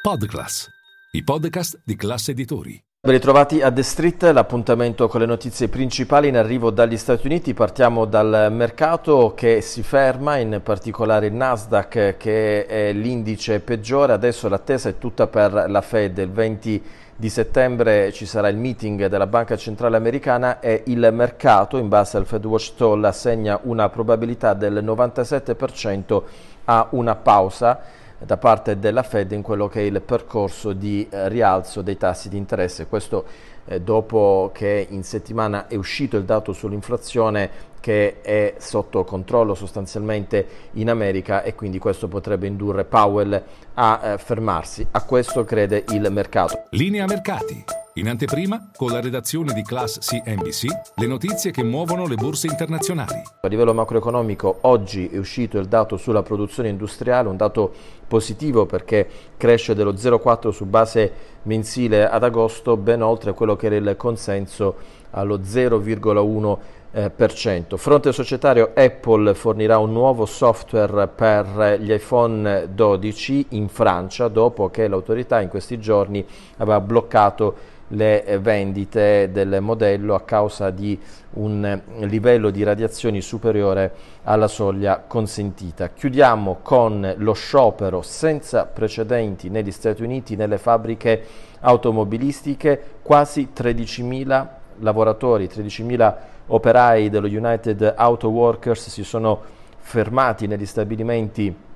Podclass, i podcast di classe editori. Ben ritrovati a The Street, l'appuntamento con le notizie principali in arrivo dagli Stati Uniti. Partiamo dal mercato che si ferma, in particolare il Nasdaq che è l'indice peggiore. Adesso l'attesa è tutta per la Fed. Il 20 di settembre ci sarà il meeting della Banca Centrale Americana e il mercato, in base al Fed Watch Toll, assegna una probabilità del 97% a una pausa da parte della Fed in quello che è il percorso di eh, rialzo dei tassi di interesse. Questo eh, dopo che in settimana è uscito il dato sull'inflazione che è sotto controllo sostanzialmente in America e quindi questo potrebbe indurre Powell a eh, fermarsi. A questo crede il mercato. Linea mercati. In anteprima, con la redazione di Class CNBC, le notizie che muovono le borse internazionali. A livello macroeconomico oggi è uscito il dato sulla produzione industriale, un dato positivo perché cresce dello 0,4 su base mensile ad agosto, ben oltre quello che era il consenso allo 0,1 eh, per cento. Fronte societario Apple fornirà un nuovo software per gli iPhone 12 in Francia dopo che l'autorità in questi giorni aveva bloccato le vendite del modello a causa di un livello di radiazioni superiore alla soglia consentita. Chiudiamo con lo sciopero senza precedenti negli Stati Uniti nelle fabbriche automobilistiche, quasi 13.000 lavoratori, 13.000 operai dello United Auto Workers si sono fermati negli stabilimenti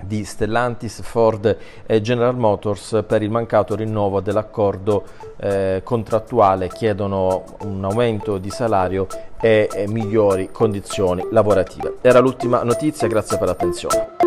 di Stellantis, Ford e General Motors per il mancato rinnovo dell'accordo eh, contrattuale, chiedono un aumento di salario e, e migliori condizioni lavorative. Era l'ultima notizia, grazie per l'attenzione.